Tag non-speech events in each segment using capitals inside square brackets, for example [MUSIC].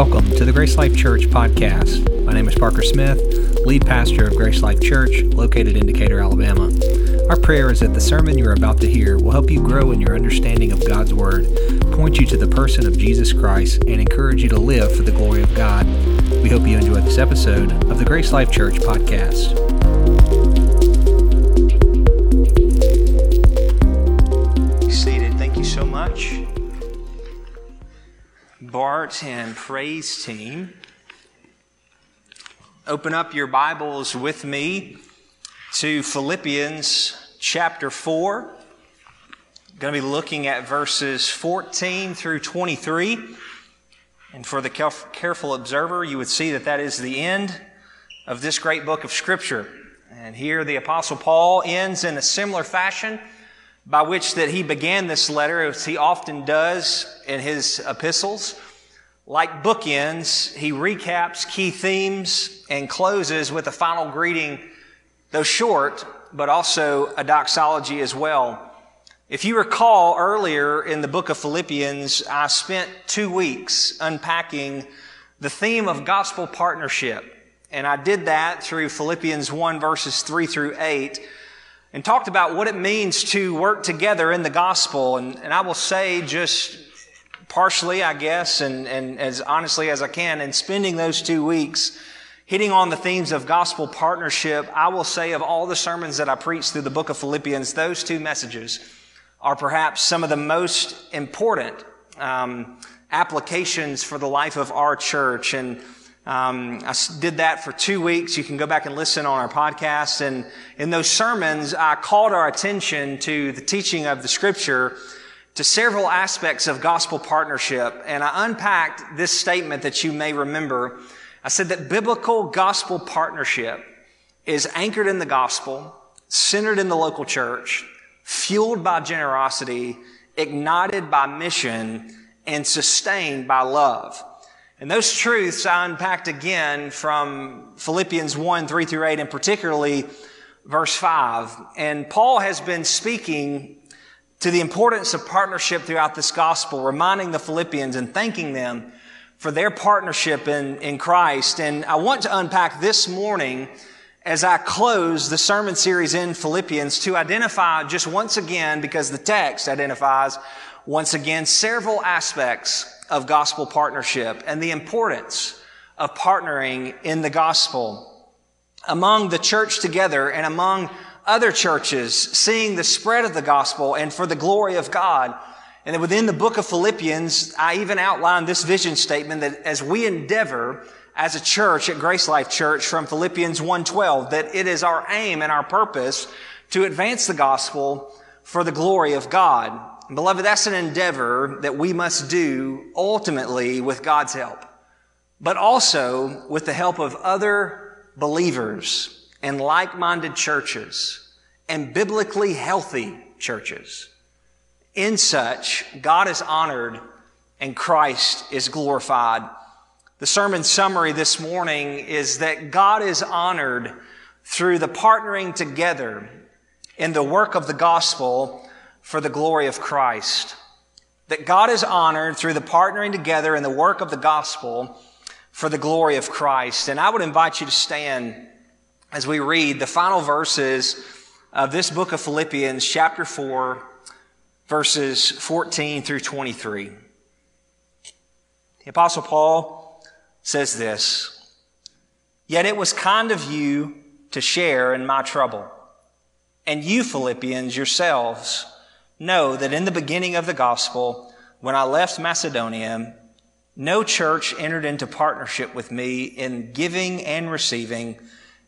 Welcome to the Grace Life Church podcast. My name is Parker Smith, lead pastor of Grace Life Church, located in Decatur, Alabama. Our prayer is that the sermon you're about to hear will help you grow in your understanding of God's Word, point you to the person of Jesus Christ, and encourage you to live for the glory of God. We hope you enjoy this episode of the Grace Life Church podcast. 10 praise team. Open up your Bibles with me to Philippians chapter 4. Going to be looking at verses 14 through 23. And for the careful observer, you would see that that is the end of this great book of Scripture. And here the Apostle Paul ends in a similar fashion by which that he began this letter, as he often does in his epistles. Like bookends, he recaps key themes and closes with a final greeting, though short, but also a doxology as well. If you recall earlier in the book of Philippians, I spent two weeks unpacking the theme of gospel partnership. And I did that through Philippians 1 verses 3 through 8 and talked about what it means to work together in the gospel. And, and I will say just partially, I guess, and, and as honestly as I can, in spending those two weeks hitting on the themes of gospel partnership, I will say of all the sermons that I preached through the book of Philippians, those two messages are perhaps some of the most important um, applications for the life of our church. And um, I did that for two weeks. You can go back and listen on our podcast. And in those sermons, I called our attention to the teaching of the scripture to several aspects of gospel partnership. And I unpacked this statement that you may remember. I said that biblical gospel partnership is anchored in the gospel, centered in the local church, fueled by generosity, ignited by mission, and sustained by love. And those truths I unpacked again from Philippians 1, 3 through 8, and particularly verse 5. And Paul has been speaking to the importance of partnership throughout this gospel, reminding the Philippians and thanking them for their partnership in, in Christ. And I want to unpack this morning as I close the sermon series in Philippians to identify just once again, because the text identifies once again several aspects of gospel partnership and the importance of partnering in the gospel among the church together and among other churches, seeing the spread of the gospel and for the glory of God. And then within the book of Philippians, I even outlined this vision statement that as we endeavor as a church at Grace Life Church from Philippians 1:12 that it is our aim and our purpose to advance the gospel for the glory of God. Beloved, that's an endeavor that we must do ultimately with God's help, but also with the help of other believers and like-minded churches and biblically healthy churches. In such, God is honored and Christ is glorified. The sermon summary this morning is that God is honored through the partnering together in the work of the gospel for the glory of Christ. That God is honored through the partnering together in the work of the gospel for the glory of Christ. And I would invite you to stand as we read the final verses of this book of Philippians, chapter 4, verses 14 through 23. The Apostle Paul says this Yet it was kind of you to share in my trouble. And you, Philippians, yourselves know that in the beginning of the gospel, when I left Macedonia, no church entered into partnership with me in giving and receiving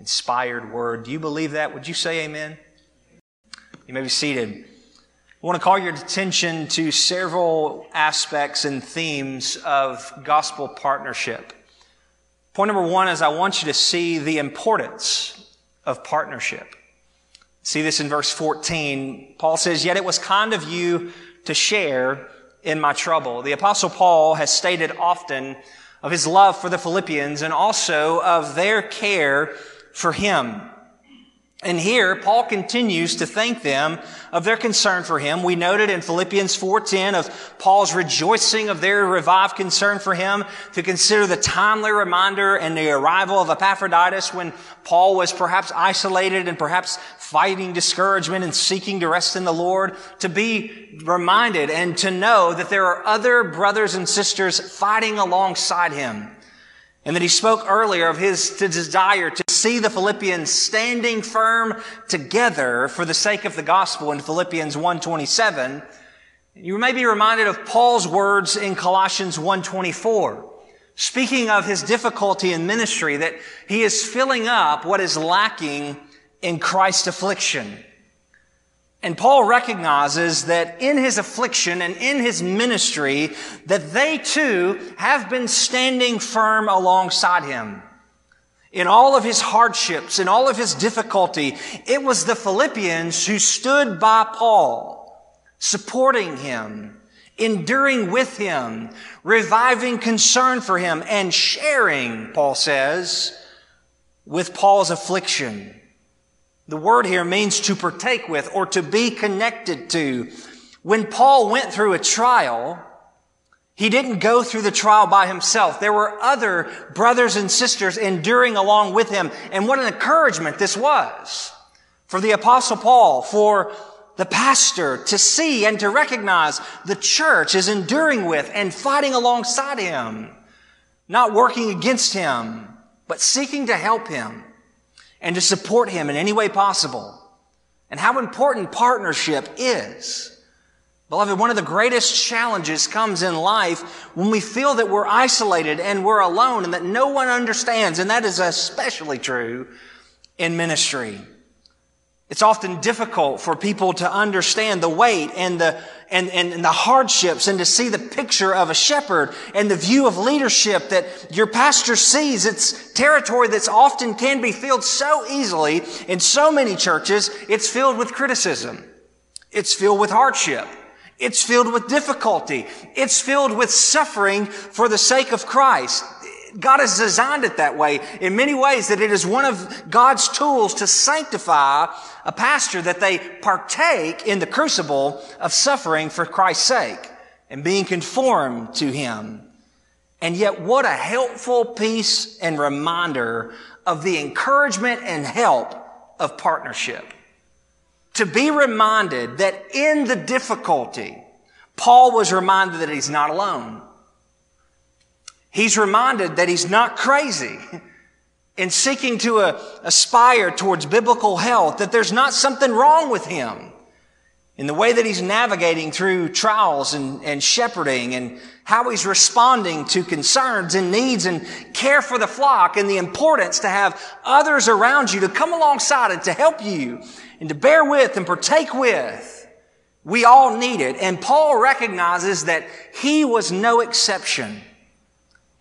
inspired word. Do you believe that? Would you say amen? You may be seated. I want to call your attention to several aspects and themes of gospel partnership. Point number one is I want you to see the importance of partnership. See this in verse 14. Paul says, Yet it was kind of you to share in my trouble. The apostle Paul has stated often of his love for the Philippians and also of their care for him. And here, Paul continues to thank them of their concern for him. We noted in Philippians 4.10 of Paul's rejoicing of their revived concern for him to consider the timely reminder and the arrival of Epaphroditus when Paul was perhaps isolated and perhaps fighting discouragement and seeking to rest in the Lord, to be reminded and to know that there are other brothers and sisters fighting alongside him. And that he spoke earlier of his desire to see the Philippians standing firm together for the sake of the gospel in Philippians 1.27. You may be reminded of Paul's words in Colossians 1.24, speaking of his difficulty in ministry, that he is filling up what is lacking in Christ's affliction. And Paul recognizes that in his affliction and in his ministry, that they too have been standing firm alongside him. In all of his hardships, in all of his difficulty, it was the Philippians who stood by Paul, supporting him, enduring with him, reviving concern for him, and sharing, Paul says, with Paul's affliction. The word here means to partake with or to be connected to. When Paul went through a trial, he didn't go through the trial by himself. There were other brothers and sisters enduring along with him. And what an encouragement this was for the apostle Paul, for the pastor to see and to recognize the church is enduring with and fighting alongside him, not working against him, but seeking to help him and to support him in any way possible. And how important partnership is. Beloved, one of the greatest challenges comes in life when we feel that we're isolated and we're alone and that no one understands. And that is especially true in ministry. It's often difficult for people to understand the weight and the, and, and, and, the hardships and to see the picture of a shepherd and the view of leadership that your pastor sees. It's territory that's often can be filled so easily in so many churches. It's filled with criticism. It's filled with hardship. It's filled with difficulty. It's filled with suffering for the sake of Christ. God has designed it that way in many ways that it is one of God's tools to sanctify a pastor that they partake in the crucible of suffering for Christ's sake and being conformed to Him. And yet what a helpful piece and reminder of the encouragement and help of partnership. To be reminded that in the difficulty, Paul was reminded that he's not alone. He's reminded that he's not crazy in seeking to uh, aspire towards biblical health, that there's not something wrong with him in the way that he's navigating through trials and, and shepherding and how he's responding to concerns and needs and care for the flock and the importance to have others around you to come alongside and to help you and to bear with and partake with. We all need it. And Paul recognizes that he was no exception.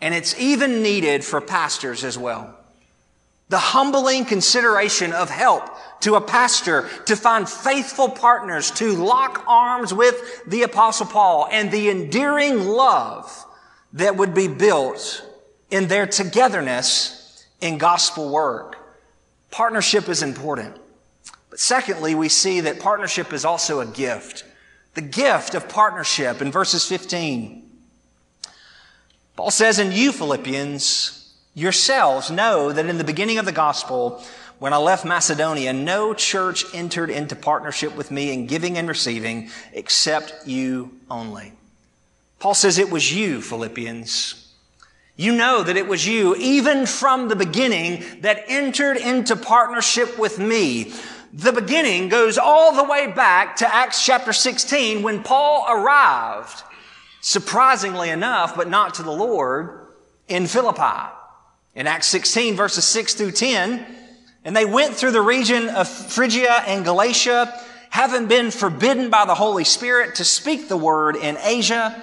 And it's even needed for pastors as well. The humbling consideration of help to a pastor to find faithful partners to lock arms with the apostle Paul and the endearing love that would be built in their togetherness in gospel work. Partnership is important. But secondly, we see that partnership is also a gift. The gift of partnership in verses 15 Paul says, in you, Philippians, yourselves know that in the beginning of the gospel, when I left Macedonia, no church entered into partnership with me in giving and receiving except you only. Paul says it was you, Philippians. You know that it was you, even from the beginning, that entered into partnership with me. The beginning goes all the way back to Acts chapter 16 when Paul arrived, surprisingly enough, but not to the Lord, in Philippi. In Acts 16 verses 6 through 10, and they went through the region of Phrygia and Galatia, having been forbidden by the Holy Spirit to speak the word in Asia.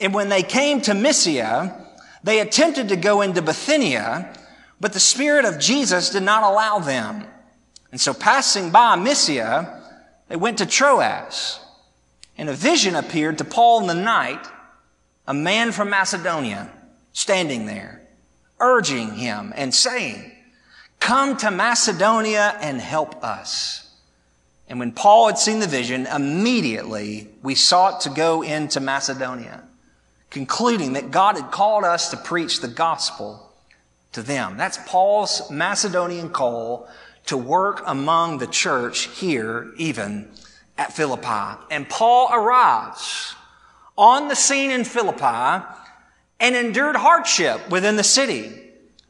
And when they came to Mysia, they attempted to go into Bithynia, but the Spirit of Jesus did not allow them. And so passing by Mysia, they went to Troas. And a vision appeared to Paul in the night, a man from Macedonia standing there, urging him and saying, Come to Macedonia and help us. And when Paul had seen the vision, immediately we sought to go into Macedonia concluding that God had called us to preach the gospel to them. That's Paul's Macedonian call to work among the church here, even at Philippi. And Paul arrives on the scene in Philippi and endured hardship within the city.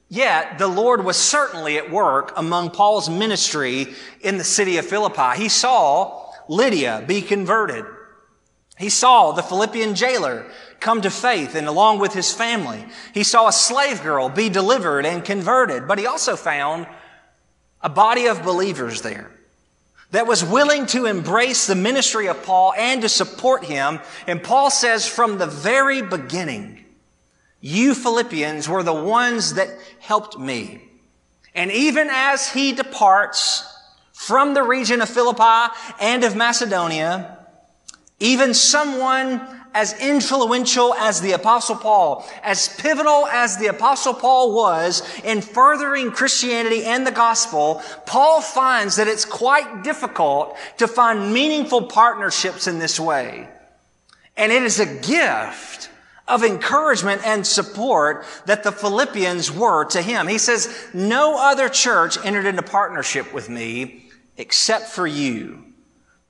Yet the Lord was certainly at work among Paul's ministry in the city of Philippi. He saw Lydia be converted. He saw the Philippian jailer come to faith and along with his family. He saw a slave girl be delivered and converted, but he also found a body of believers there that was willing to embrace the ministry of Paul and to support him. And Paul says from the very beginning, you Philippians were the ones that helped me. And even as he departs from the region of Philippi and of Macedonia, even someone as influential as the apostle Paul, as pivotal as the apostle Paul was in furthering Christianity and the gospel, Paul finds that it's quite difficult to find meaningful partnerships in this way. And it is a gift of encouragement and support that the Philippians were to him. He says, no other church entered into partnership with me except for you.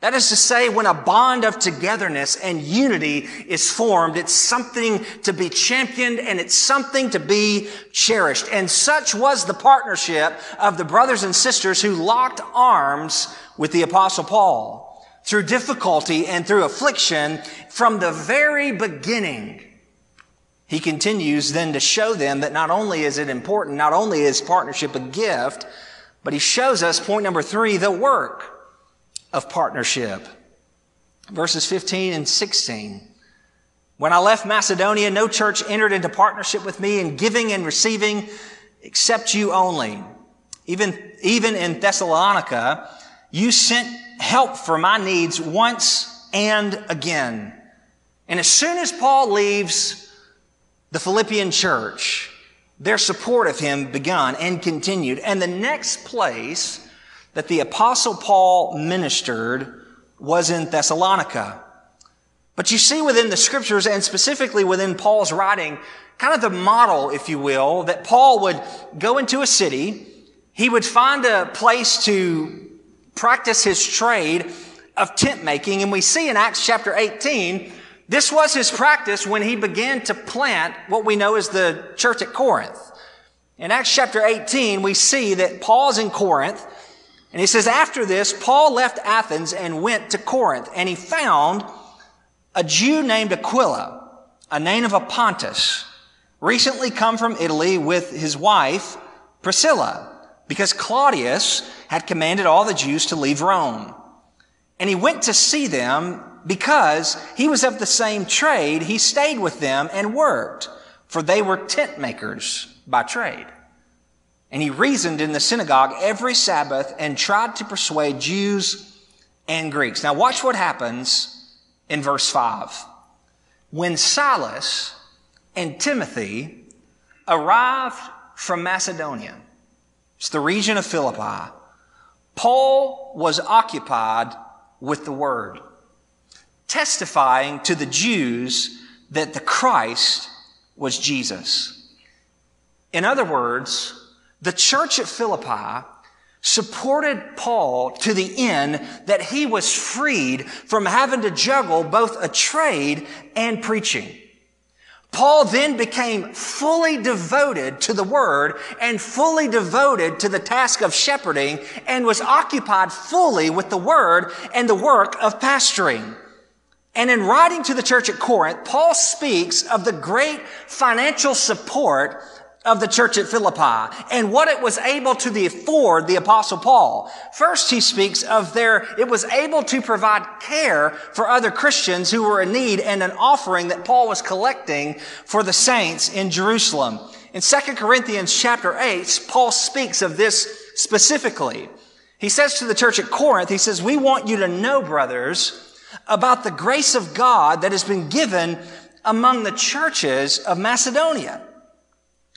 That is to say, when a bond of togetherness and unity is formed, it's something to be championed and it's something to be cherished. And such was the partnership of the brothers and sisters who locked arms with the apostle Paul through difficulty and through affliction from the very beginning. He continues then to show them that not only is it important, not only is partnership a gift, but he shows us point number three, the work of partnership. Verses 15 and 16. When I left Macedonia, no church entered into partnership with me in giving and receiving except you only. Even, even in Thessalonica, you sent help for my needs once and again. And as soon as Paul leaves the Philippian church, their support of him begun and continued. And the next place that the apostle Paul ministered was in Thessalonica. But you see within the scriptures and specifically within Paul's writing, kind of the model, if you will, that Paul would go into a city, he would find a place to practice his trade of tent making. And we see in Acts chapter 18, this was his practice when he began to plant what we know as the church at Corinth. In Acts chapter 18, we see that Paul's in Corinth. And he says, after this, Paul left Athens and went to Corinth, and he found a Jew named Aquila, a native of Pontus, recently come from Italy with his wife, Priscilla, because Claudius had commanded all the Jews to leave Rome. And he went to see them because he was of the same trade. He stayed with them and worked, for they were tent makers by trade. And he reasoned in the synagogue every Sabbath and tried to persuade Jews and Greeks. Now watch what happens in verse 5. When Silas and Timothy arrived from Macedonia, it's the region of Philippi, Paul was occupied with the word, testifying to the Jews that the Christ was Jesus. In other words, the church at Philippi supported Paul to the end that he was freed from having to juggle both a trade and preaching. Paul then became fully devoted to the word and fully devoted to the task of shepherding and was occupied fully with the word and the work of pastoring. And in writing to the church at Corinth, Paul speaks of the great financial support of the church at Philippi and what it was able to afford the apostle Paul. First, he speaks of their, it was able to provide care for other Christians who were in need and an offering that Paul was collecting for the saints in Jerusalem. In 2 Corinthians chapter 8, Paul speaks of this specifically. He says to the church at Corinth, he says, we want you to know, brothers, about the grace of God that has been given among the churches of Macedonia.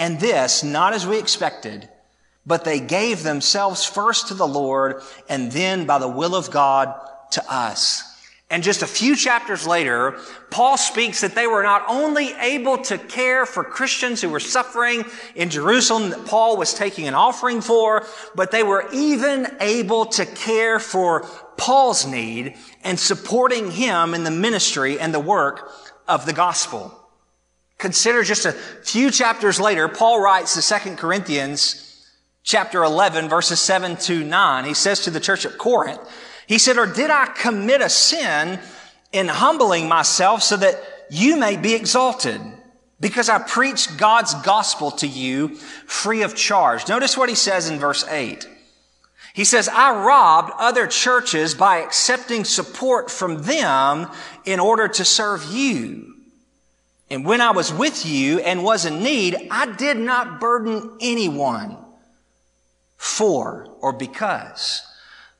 And this, not as we expected, but they gave themselves first to the Lord and then by the will of God to us. And just a few chapters later, Paul speaks that they were not only able to care for Christians who were suffering in Jerusalem that Paul was taking an offering for, but they were even able to care for Paul's need and supporting him in the ministry and the work of the gospel. Consider just a few chapters later, Paul writes to 2 Corinthians chapter 11 verses 7 to 9. He says to the church at Corinth, he said, or did I commit a sin in humbling myself so that you may be exalted? Because I preached God's gospel to you free of charge. Notice what he says in verse 8. He says, I robbed other churches by accepting support from them in order to serve you. And when I was with you and was in need, I did not burden anyone for or because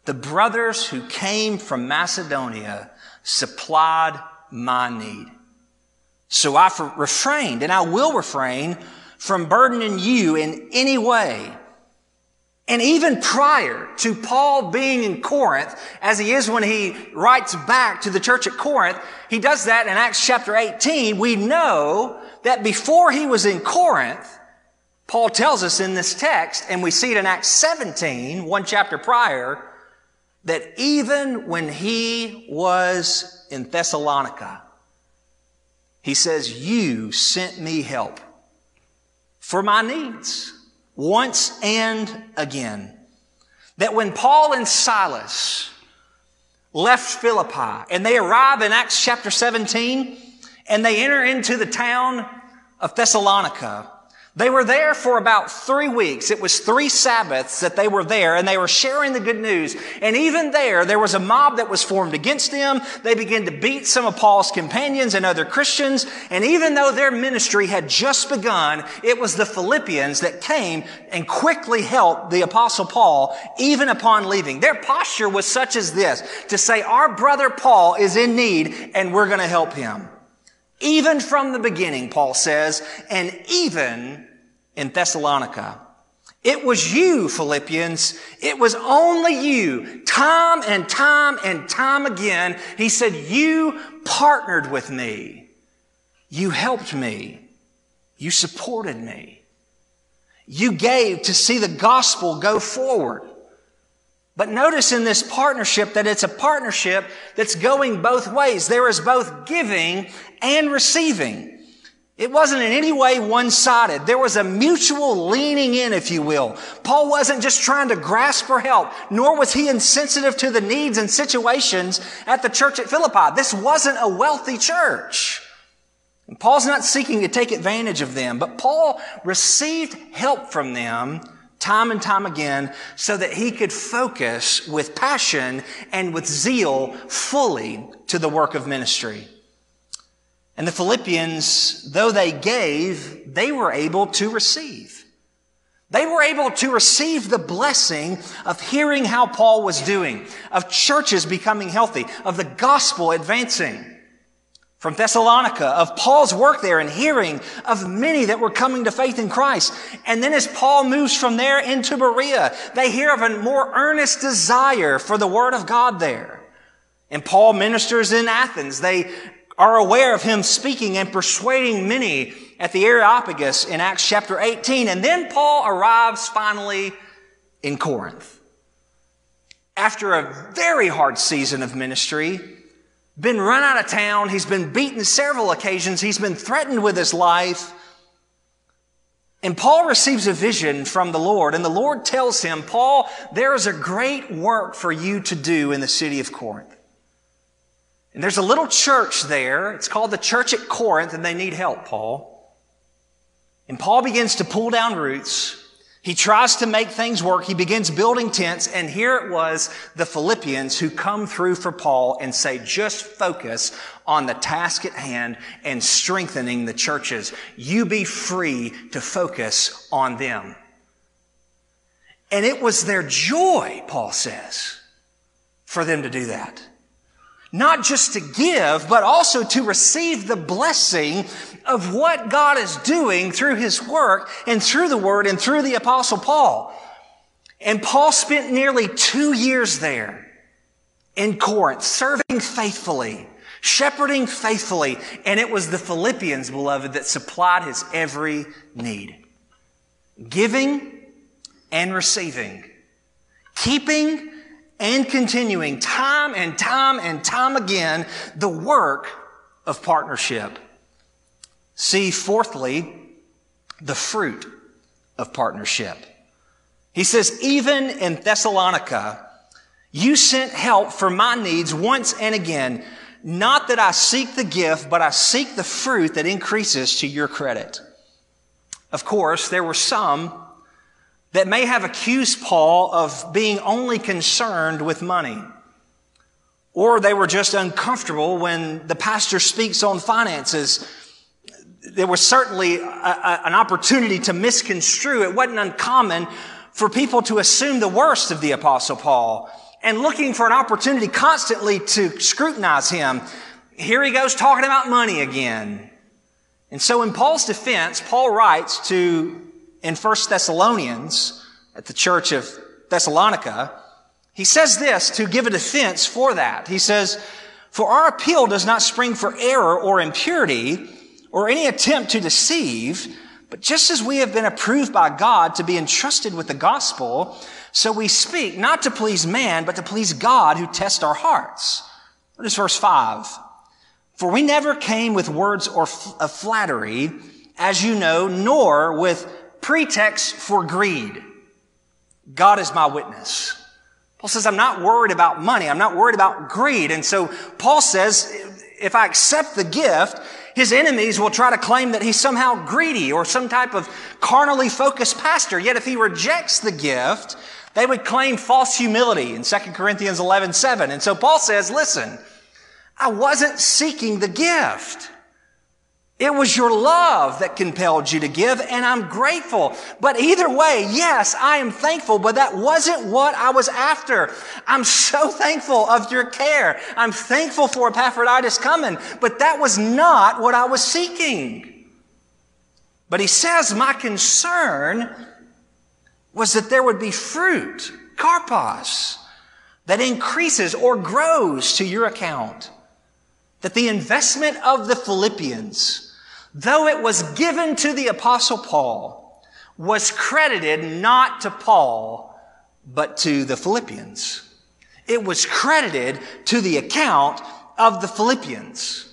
the brothers who came from Macedonia supplied my need. So I refrained and I will refrain from burdening you in any way and even prior to Paul being in Corinth, as he is when he writes back to the church at Corinth, he does that in Acts chapter 18. We know that before he was in Corinth, Paul tells us in this text, and we see it in Acts 17, one chapter prior, that even when he was in Thessalonica, he says, you sent me help for my needs once and again. That when Paul and Silas left Philippi and they arrive in Acts chapter 17 and they enter into the town of Thessalonica, they were there for about three weeks. It was three Sabbaths that they were there and they were sharing the good news. And even there, there was a mob that was formed against them. They began to beat some of Paul's companions and other Christians. And even though their ministry had just begun, it was the Philippians that came and quickly helped the apostle Paul even upon leaving. Their posture was such as this, to say, our brother Paul is in need and we're going to help him. Even from the beginning, Paul says, and even in Thessalonica. It was you, Philippians. It was only you. Time and time and time again, he said, you partnered with me. You helped me. You supported me. You gave to see the gospel go forward. But notice in this partnership that it's a partnership that's going both ways. There is both giving and receiving. It wasn't in any way one-sided. There was a mutual leaning in, if you will. Paul wasn't just trying to grasp for help, nor was he insensitive to the needs and situations at the church at Philippi. This wasn't a wealthy church. And Paul's not seeking to take advantage of them, but Paul received help from them time and time again so that he could focus with passion and with zeal fully to the work of ministry. And the Philippians, though they gave, they were able to receive. They were able to receive the blessing of hearing how Paul was doing, of churches becoming healthy, of the gospel advancing. From Thessalonica, of Paul's work there and hearing of many that were coming to faith in Christ. And then as Paul moves from there into Berea, they hear of a more earnest desire for the Word of God there. And Paul ministers in Athens. They are aware of him speaking and persuading many at the Areopagus in Acts chapter 18. And then Paul arrives finally in Corinth. After a very hard season of ministry, been run out of town. He's been beaten several occasions. He's been threatened with his life. And Paul receives a vision from the Lord, and the Lord tells him, Paul, there is a great work for you to do in the city of Corinth. And there's a little church there. It's called the Church at Corinth, and they need help, Paul. And Paul begins to pull down roots. He tries to make things work. He begins building tents. And here it was the Philippians who come through for Paul and say, just focus on the task at hand and strengthening the churches. You be free to focus on them. And it was their joy, Paul says, for them to do that not just to give, but also to receive the blessing of what God is doing through his work and through the word and through the apostle Paul. And Paul spent nearly two years there in Corinth, serving faithfully, shepherding faithfully. And it was the Philippians, beloved, that supplied his every need. Giving and receiving. Keeping and continuing time and time and time again the work of partnership. See, fourthly, the fruit of partnership. He says, even in Thessalonica, you sent help for my needs once and again. Not that I seek the gift, but I seek the fruit that increases to your credit. Of course, there were some that may have accused Paul of being only concerned with money. Or they were just uncomfortable when the pastor speaks on finances. There was certainly a, a, an opportunity to misconstrue. It wasn't uncommon for people to assume the worst of the apostle Paul and looking for an opportunity constantly to scrutinize him. Here he goes talking about money again. And so in Paul's defense, Paul writes to in 1 Thessalonians at the church of Thessalonica, he says this to give a defense for that. He says, For our appeal does not spring for error or impurity or any attempt to deceive, but just as we have been approved by God to be entrusted with the gospel, so we speak not to please man, but to please God who tests our hearts. Notice verse 5. For we never came with words or of flattery, as you know, nor with pretext for greed. God is my witness. Paul says, I'm not worried about money. I'm not worried about greed. And so Paul says, if I accept the gift, his enemies will try to claim that he's somehow greedy or some type of carnally focused pastor. Yet if he rejects the gift, they would claim false humility in 2 Corinthians 11, 7. And so Paul says, listen, I wasn't seeking the gift. It was your love that compelled you to give, and I'm grateful. But either way, yes, I am thankful, but that wasn't what I was after. I'm so [LAUGHS] thankful of your care. I'm thankful for Epaphroditus coming, but that was not what I was seeking. But he says, my concern was that there would be fruit, karpos, that increases or grows to your account. That the investment of the Philippians though it was given to the apostle Paul, was credited not to Paul, but to the Philippians. It was credited to the account of the Philippians.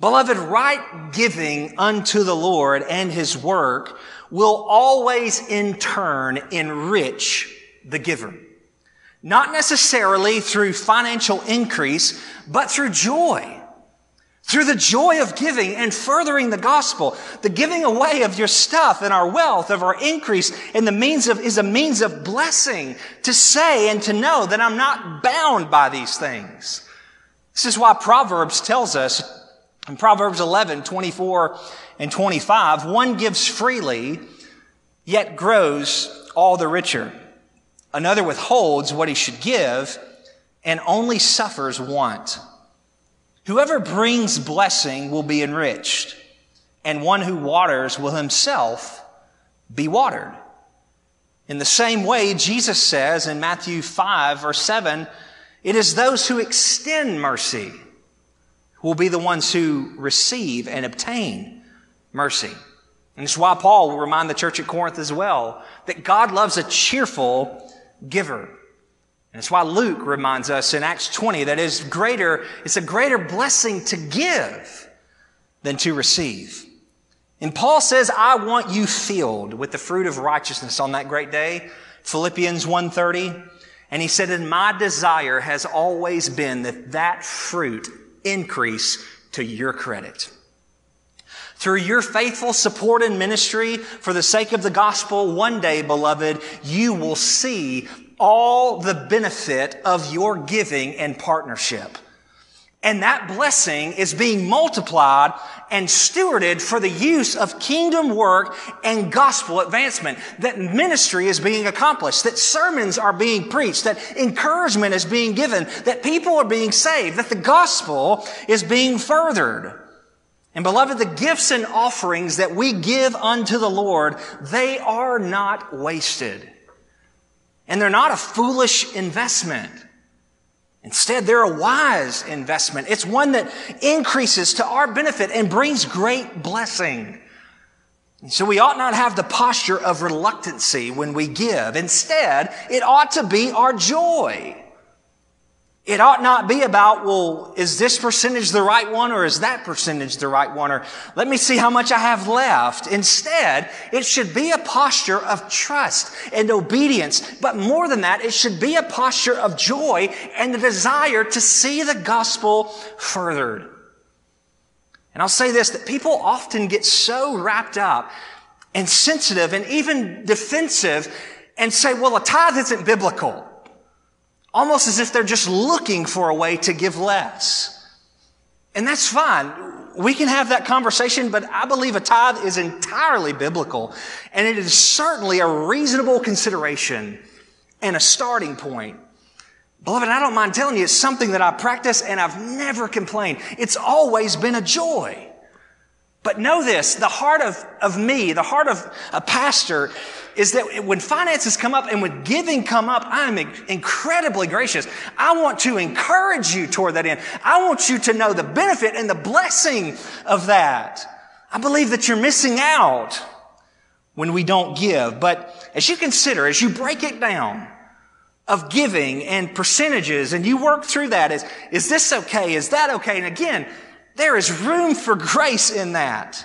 Beloved, right giving unto the Lord and his work will always in turn enrich the giver. Not necessarily through financial increase, but through joy through the joy of giving and furthering the gospel, the giving away of your stuff and our wealth, of our increase, and the means of, is a means of blessing to say and to know that I'm not bound by these things. This is why Proverbs tells us in Proverbs 11, 24 and 25, one gives freely, yet grows all the richer. Another withholds what he should give and only suffers want. Whoever brings blessing will be enriched, and one who waters will himself be watered. In the same way, Jesus says in Matthew 5, verse 7, it is those who extend mercy who will be the ones who receive and obtain mercy. And it's why Paul will remind the church at Corinth as well that God loves a cheerful giver. And it's why Luke reminds us in Acts 20 that is greater, it's a greater blessing to give than to receive. And Paul says, I want you filled with the fruit of righteousness on that great day. Philippians 1.30. And he said, and my desire has always been that that fruit increase to your credit. Through your faithful support and ministry for the sake of the gospel, one day, beloved, you will see all the benefit of your giving and partnership. And that blessing is being multiplied and stewarded for the use of kingdom work and gospel advancement. That ministry is being accomplished, that sermons are being preached, that encouragement is being given, that people are being saved, that the gospel is being furthered. And beloved, the gifts and offerings that we give unto the Lord, they are not wasted. And they're not a foolish investment. Instead, they're a wise investment. It's one that increases to our benefit and brings great blessing. So we ought not have the posture of reluctancy when we give. Instead, it ought to be our joy. It ought not be about, well, is this percentage the right one or is that percentage the right one? Or let me see how much I have left. Instead, it should be a posture of trust and obedience. But more than that, it should be a posture of joy and the desire to see the gospel furthered. And I'll say this, that people often get so wrapped up and sensitive and even defensive and say, well, a tithe isn't biblical. Almost as if they're just looking for a way to give less. And that's fine. We can have that conversation, but I believe a tithe is entirely biblical. And it is certainly a reasonable consideration and a starting point. Beloved, I don't mind telling you, it's something that I practice and I've never complained. It's always been a joy. But know this, the heart of, of me, the heart of a pastor is that when finances come up and when giving come up, I'm incredibly gracious. I want to encourage you toward that end. I want you to know the benefit and the blessing of that. I believe that you're missing out when we don't give. But as you consider, as you break it down of giving and percentages and you work through that, is, is this okay? Is that okay? And again, there is room for grace in that.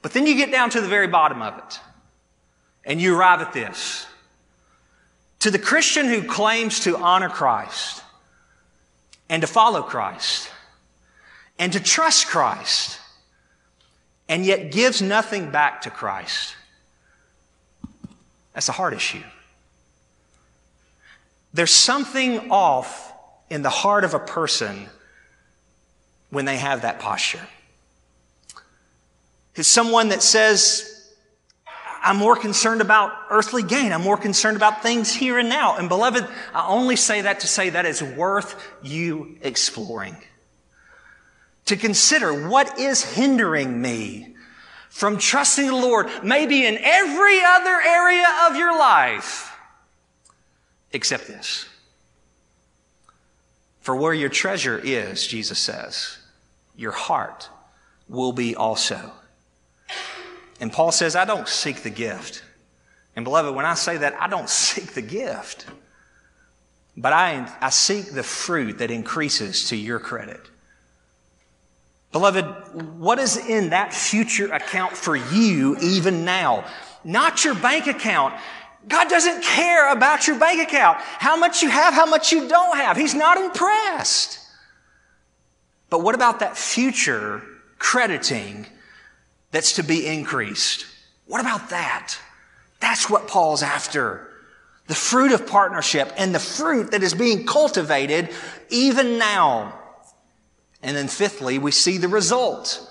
But then you get down to the very bottom of it and you arrive at this. To the Christian who claims to honor Christ and to follow Christ and to trust Christ and yet gives nothing back to Christ, that's a hard issue. There's something off in the heart of a person when they have that posture. Is someone that says, I'm more concerned about earthly gain. I'm more concerned about things here and now. And beloved, I only say that to say that is worth you exploring. To consider what is hindering me from trusting the Lord, maybe in every other area of your life, except this. For where your treasure is, Jesus says, your heart will be also. And Paul says, I don't seek the gift. And beloved, when I say that, I don't seek the gift, but I, I seek the fruit that increases to your credit. Beloved, what is in that future account for you even now? Not your bank account. God doesn't care about your bank account. How much you have, how much you don't have. He's not impressed. But what about that future crediting that's to be increased? What about that? That's what Paul's after. The fruit of partnership and the fruit that is being cultivated even now. And then fifthly, we see the result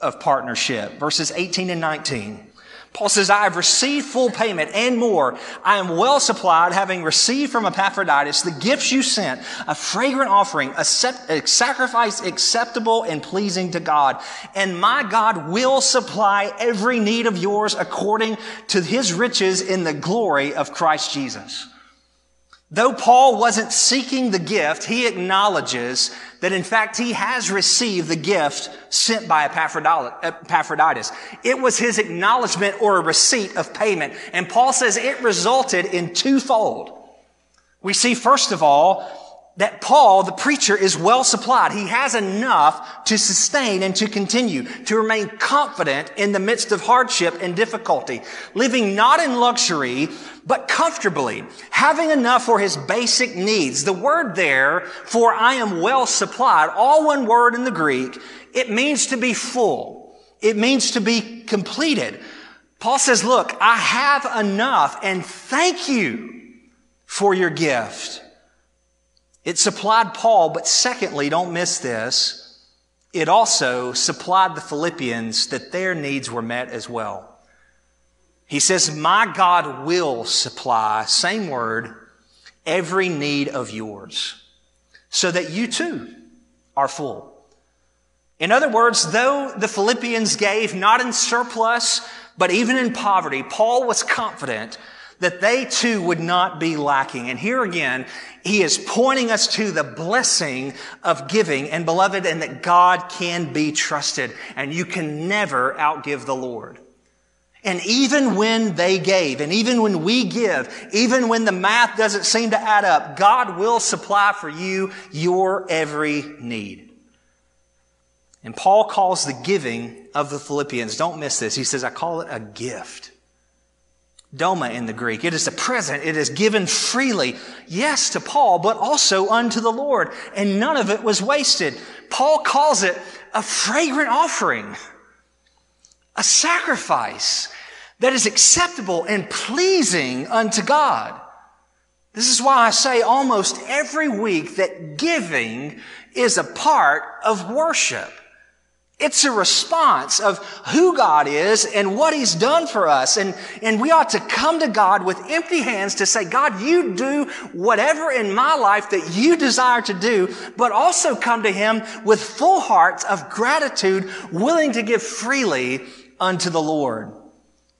of partnership. Verses 18 and 19. Paul says, I have received full payment and more. I am well supplied, having received from Epaphroditus the gifts you sent, a fragrant offering, a, a, sacrifice acceptable and pleasing to God. And my God will supply every need of yours according to his riches in the glory of Christ Jesus. Though Paul wasn't seeking the gift, he acknowledges that in fact he has received the gift sent by Epaphroditus. It was his acknowledgement or a receipt of payment. And Paul says it resulted in twofold. We see first of all that Paul, the preacher, is well supplied. He has enough to sustain and to continue, to remain confident in the midst of hardship and difficulty, living not in luxury, but comfortably, having enough for his basic needs. The word there, for I am well supplied, all one word in the Greek, it means to be full. It means to be completed. Paul says, look, I have enough and thank you for your gift. It supplied Paul, but secondly, don't miss this, it also supplied the Philippians that their needs were met as well. He says, My God will supply, same word, every need of yours, so that you too are full. In other words, though the Philippians gave not in surplus, but even in poverty, Paul was confident that they too would not be lacking. And here again, he is pointing us to the blessing of giving and beloved, and that God can be trusted and you can never outgive the Lord. And even when they gave, and even when we give, even when the math doesn't seem to add up, God will supply for you your every need. And Paul calls the giving of the Philippians, don't miss this. He says, I call it a gift. Doma in the Greek. It is a present. It is given freely. Yes, to Paul, but also unto the Lord. And none of it was wasted. Paul calls it a fragrant offering a sacrifice that is acceptable and pleasing unto God. This is why I say almost every week that giving is a part of worship. It's a response of who God is and what He's done for us. And, and we ought to come to God with empty hands to say, God, you do whatever in my life that you desire to do, but also come to Him with full hearts of gratitude, willing to give freely unto the Lord.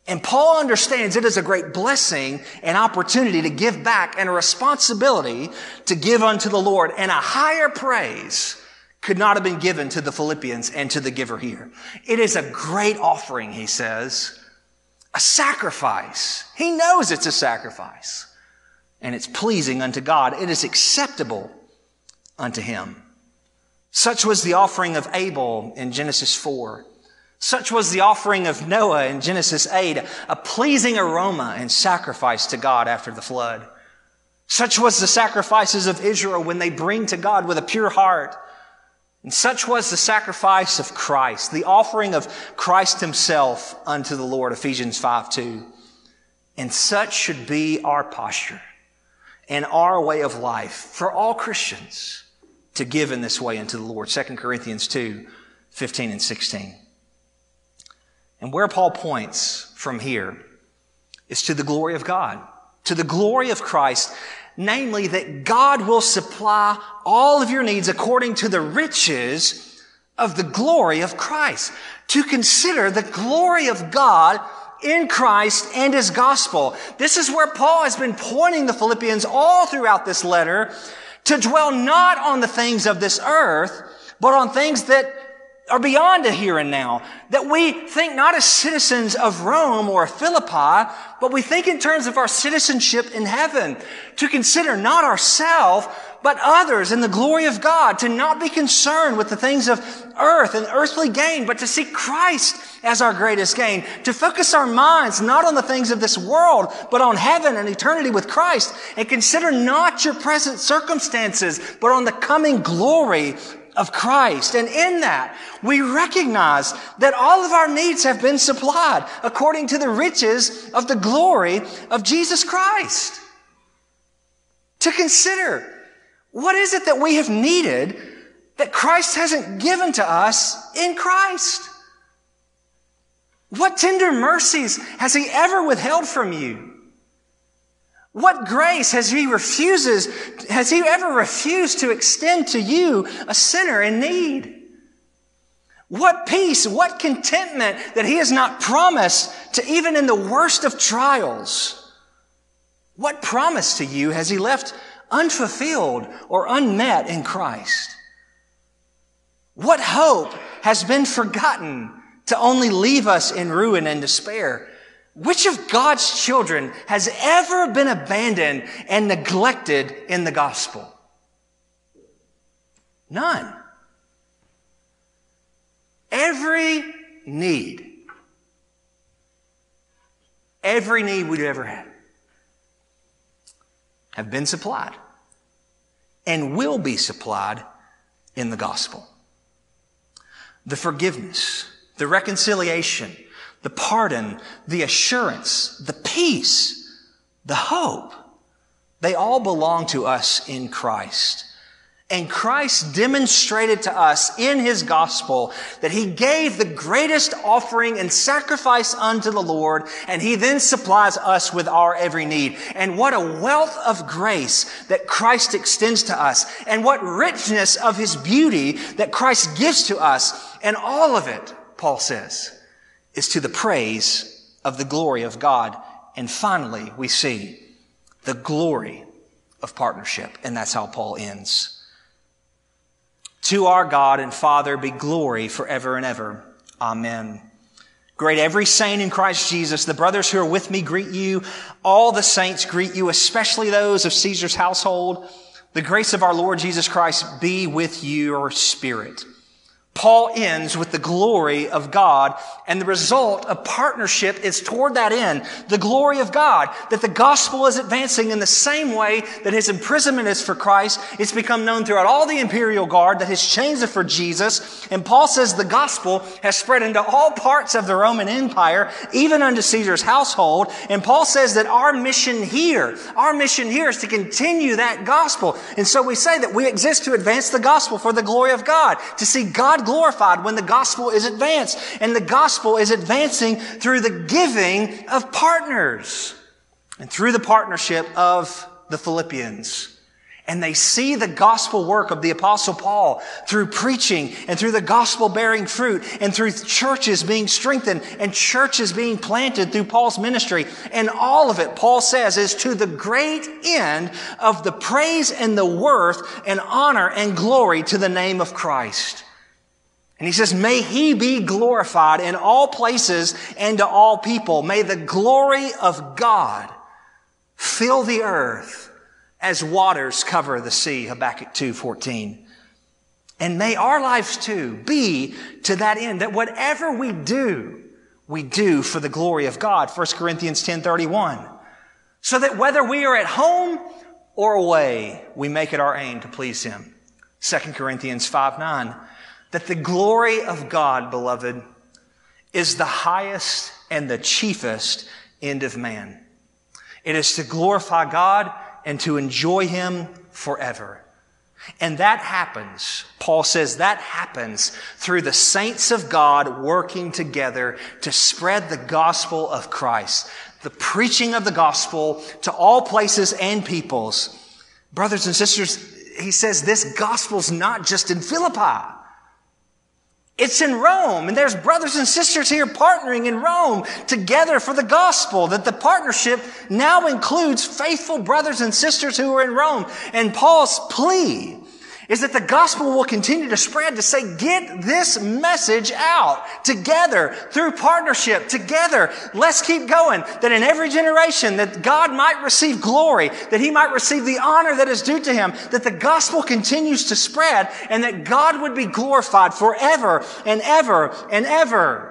And Paul understands it is a great blessing and opportunity to give back and a responsibility to give unto the Lord and a higher praise could not have been given to the Philippians and to the giver here. It is a great offering, he says, a sacrifice. He knows it's a sacrifice and it's pleasing unto God. It is acceptable unto him. Such was the offering of Abel in Genesis 4. Such was the offering of Noah in Genesis 8, a pleasing aroma and sacrifice to God after the flood. Such was the sacrifices of Israel when they bring to God with a pure heart. And such was the sacrifice of Christ, the offering of Christ himself unto the Lord, Ephesians 5 2. And such should be our posture and our way of life for all Christians to give in this way unto the Lord. 2 Corinthians 2 15 and 16. And where Paul points from here is to the glory of God, to the glory of Christ, namely that God will supply all of your needs according to the riches of the glory of Christ. To consider the glory of God in Christ and His gospel. This is where Paul has been pointing the Philippians all throughout this letter to dwell not on the things of this earth, but on things that are beyond a here and now. That we think not as citizens of Rome or Philippi, but we think in terms of our citizenship in heaven. To consider not ourselves, but others in the glory of God. To not be concerned with the things of earth and earthly gain, but to see Christ as our greatest gain. To focus our minds not on the things of this world, but on heaven and eternity with Christ. And consider not your present circumstances, but on the coming glory of Christ. And in that, we recognize that all of our needs have been supplied according to the riches of the glory of Jesus Christ. To consider, what is it that we have needed that Christ hasn't given to us in Christ? What tender mercies has he ever withheld from you? What grace has he refuses, has he ever refused to extend to you, a sinner in need? What peace, what contentment that he has not promised to even in the worst of trials? What promise to you has he left unfulfilled or unmet in Christ? What hope has been forgotten to only leave us in ruin and despair? Which of God's children has ever been abandoned and neglected in the gospel? None. Every need, every need we've ever had, have been supplied and will be supplied in the gospel. The forgiveness, the reconciliation, the pardon, the assurance, the peace, the hope, they all belong to us in Christ. And Christ demonstrated to us in his gospel that he gave the greatest offering and sacrifice unto the Lord, and he then supplies us with our every need. And what a wealth of grace that Christ extends to us, and what richness of his beauty that Christ gives to us. And all of it, Paul says, is to the praise of the glory of God. And finally, we see the glory of partnership. And that's how Paul ends. To our God and Father be glory forever and ever. Amen. Great every saint in Christ Jesus. The brothers who are with me greet you. All the saints greet you, especially those of Caesar's household. The grace of our Lord Jesus Christ be with your spirit. Paul ends with the glory of God, and the result of partnership is toward that end, the glory of God, that the gospel is advancing in the same way that his imprisonment is for Christ. It's become known throughout all the imperial guard that his chains are for Jesus. And Paul says the gospel has spread into all parts of the Roman Empire, even unto Caesar's household. And Paul says that our mission here, our mission here is to continue that gospel. And so we say that we exist to advance the gospel for the glory of God, to see God glorified when the gospel is advanced. And the gospel is advancing through the giving of partners and through the partnership of the Philippians. And they see the gospel work of the apostle Paul through preaching and through the gospel bearing fruit and through churches being strengthened and churches being planted through Paul's ministry. And all of it, Paul says, is to the great end of the praise and the worth and honor and glory to the name of Christ. And he says, may he be glorified in all places and to all people. May the glory of God fill the earth as waters cover the sea. Habakkuk 2:14. And may our lives too be to that end, that whatever we do, we do for the glory of God. 1 Corinthians 10:31. So that whether we are at home or away, we make it our aim to please him. 2 Corinthians 5, 9 that the glory of God, beloved, is the highest and the chiefest end of man. It is to glorify God and to enjoy Him forever. And that happens, Paul says, that happens through the saints of God working together to spread the gospel of Christ, the preaching of the gospel to all places and peoples. Brothers and sisters, he says this gospel's not just in Philippi. It's in Rome, and there's brothers and sisters here partnering in Rome together for the gospel. That the partnership now includes faithful brothers and sisters who are in Rome. And Paul's plea is that the gospel will continue to spread to say, get this message out together through partnership together. Let's keep going that in every generation that God might receive glory, that he might receive the honor that is due to him, that the gospel continues to spread and that God would be glorified forever and ever and ever.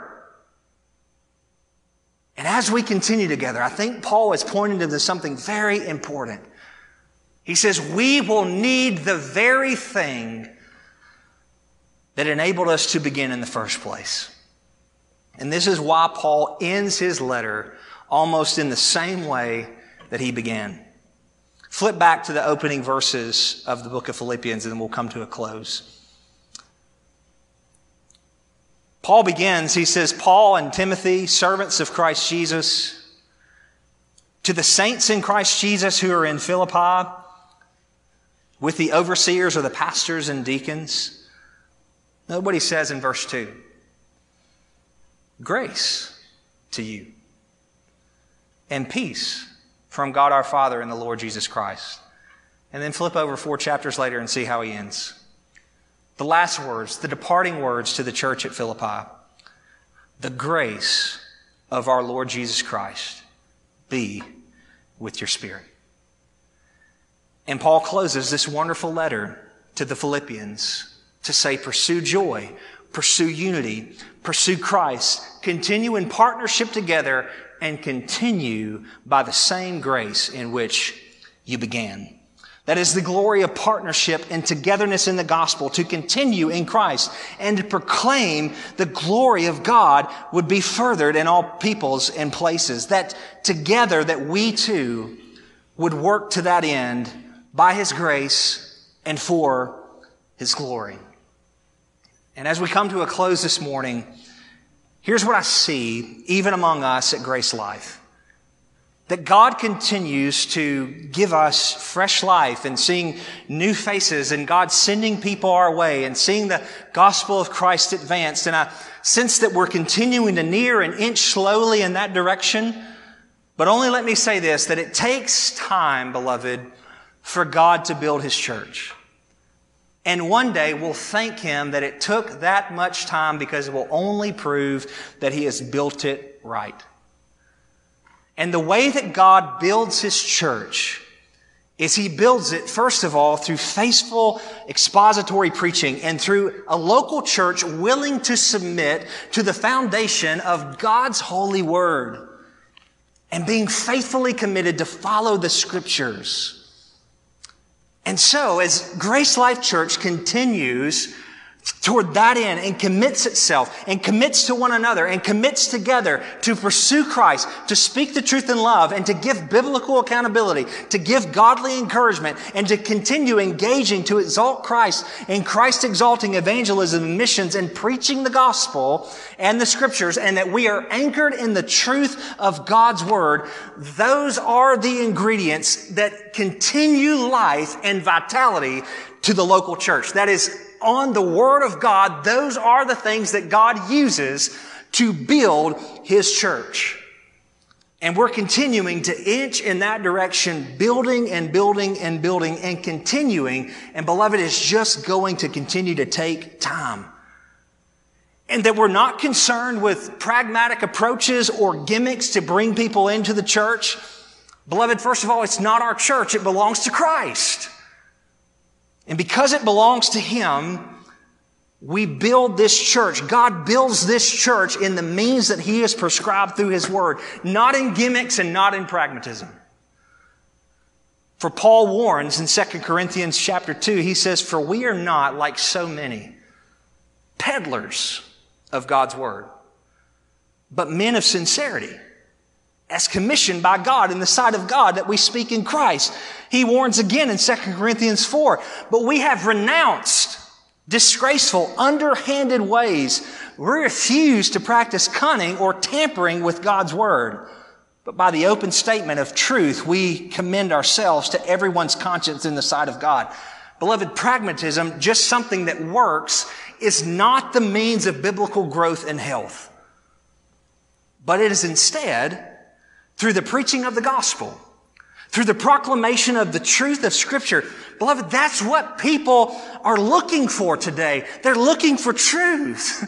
And as we continue together, I think Paul is pointing to something very important. He says, we will need the very thing that enabled us to begin in the first place. And this is why Paul ends his letter almost in the same way that he began. Flip back to the opening verses of the book of Philippians and then we'll come to a close. Paul begins, he says, Paul and Timothy, servants of Christ Jesus, to the saints in Christ Jesus who are in Philippi, with the overseers or the pastors and deacons. Nobody says in verse 2 grace to you and peace from God our Father and the Lord Jesus Christ. And then flip over four chapters later and see how he ends. The last words, the departing words to the church at Philippi. The grace of our Lord Jesus Christ be with your spirit. And Paul closes this wonderful letter to the Philippians to say, pursue joy, pursue unity, pursue Christ, continue in partnership together, and continue by the same grace in which you began. That is the glory of partnership and togetherness in the gospel to continue in Christ and to proclaim the glory of God would be furthered in all peoples and places. That together that we too would work to that end by His grace and for His glory. And as we come to a close this morning, here's what I see even among us at Grace Life that God continues to give us fresh life and seeing new faces and God sending people our way and seeing the gospel of Christ advanced. And I sense that we're continuing to near and inch slowly in that direction. But only let me say this, that it takes time, beloved, for God to build His church. And one day we'll thank Him that it took that much time because it will only prove that He has built it right. And the way that God builds his church is he builds it, first of all, through faithful expository preaching and through a local church willing to submit to the foundation of God's holy word and being faithfully committed to follow the scriptures. And so, as Grace Life Church continues toward that end and commits itself and commits to one another and commits together to pursue Christ, to speak the truth in love and to give biblical accountability, to give godly encouragement and to continue engaging to exalt Christ in Christ exalting evangelism and missions and preaching the gospel and the scriptures and that we are anchored in the truth of God's word. Those are the ingredients that continue life and vitality to the local church. That is on the Word of God, those are the things that God uses to build His church. And we're continuing to inch in that direction, building and building and building and continuing. And beloved, it's just going to continue to take time. And that we're not concerned with pragmatic approaches or gimmicks to bring people into the church. Beloved, first of all, it's not our church. It belongs to Christ. And because it belongs to Him, we build this church. God builds this church in the means that He has prescribed through His Word, not in gimmicks and not in pragmatism. For Paul warns in 2 Corinthians chapter 2, he says, For we are not like so many peddlers of God's Word, but men of sincerity as commissioned by God in the sight of God that we speak in Christ. He warns again in 2 Corinthians 4, but we have renounced disgraceful, underhanded ways. We refuse to practice cunning or tampering with God's word. But by the open statement of truth, we commend ourselves to everyone's conscience in the sight of God. Beloved, pragmatism, just something that works, is not the means of biblical growth and health. But it is instead through the preaching of the gospel, through the proclamation of the truth of scripture. Beloved, that's what people are looking for today. They're looking for truth.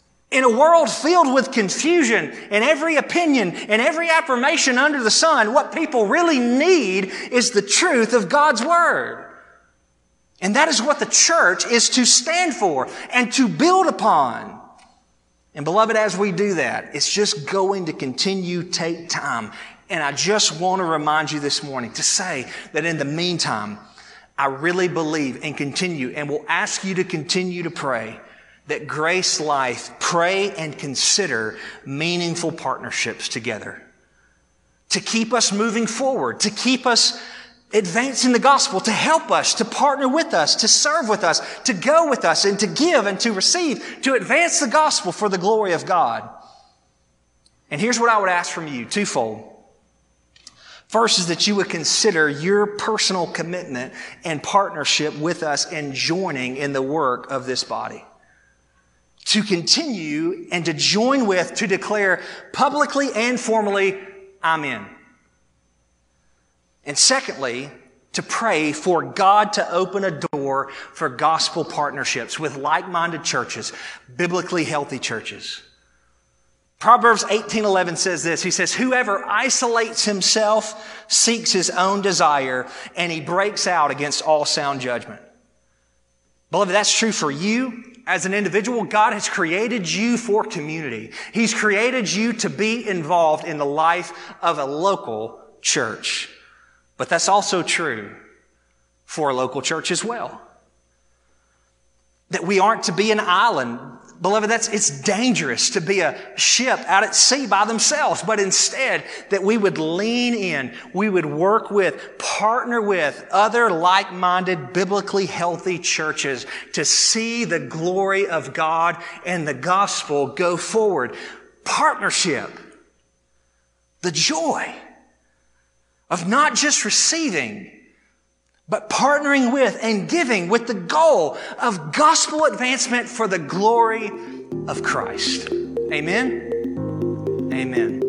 [LAUGHS] In a world filled with confusion and every opinion and every affirmation under the sun, what people really need is the truth of God's Word. And that is what the church is to stand for and to build upon. And beloved, as we do that, it's just going to continue take time. And I just want to remind you this morning to say that in the meantime, I really believe and continue and will ask you to continue to pray that Grace Life pray and consider meaningful partnerships together to keep us moving forward, to keep us advancing the gospel to help us, to partner with us, to serve with us, to go with us, and to give and to receive, to advance the gospel for the glory of God. And here's what I would ask from you twofold. First is that you would consider your personal commitment and partnership with us and joining in the work of this body. To continue and to join with, to declare publicly and formally, I'm in. And secondly, to pray for God to open a door for gospel partnerships with like-minded churches, biblically healthy churches. Proverbs 18:11 says this. He says, "Whoever isolates himself seeks his own desire, and he breaks out against all sound judgment." Beloved, that's true for you as an individual. God has created you for community. He's created you to be involved in the life of a local church. But that's also true for a local church as well. That we aren't to be an island Beloved, that's, it's dangerous to be a ship out at sea by themselves, but instead that we would lean in, we would work with, partner with other like-minded, biblically healthy churches to see the glory of God and the gospel go forward. Partnership. The joy of not just receiving, but partnering with and giving with the goal of gospel advancement for the glory of Christ. Amen. Amen.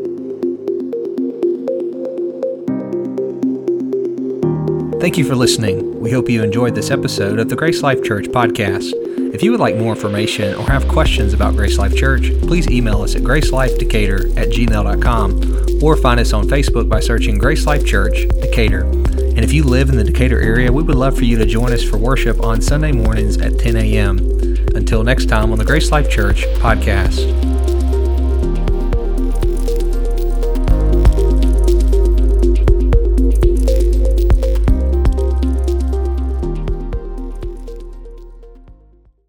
Thank you for listening. We hope you enjoyed this episode of the Grace Life Church podcast. If you would like more information or have questions about Grace Life Church, please email us at gracelifedecatur at gmail.com or find us on Facebook by searching Grace Life Church Decatur. And if you live in the Decatur area, we would love for you to join us for worship on Sunday mornings at 10 a.m. Until next time on the Grace Life Church podcast.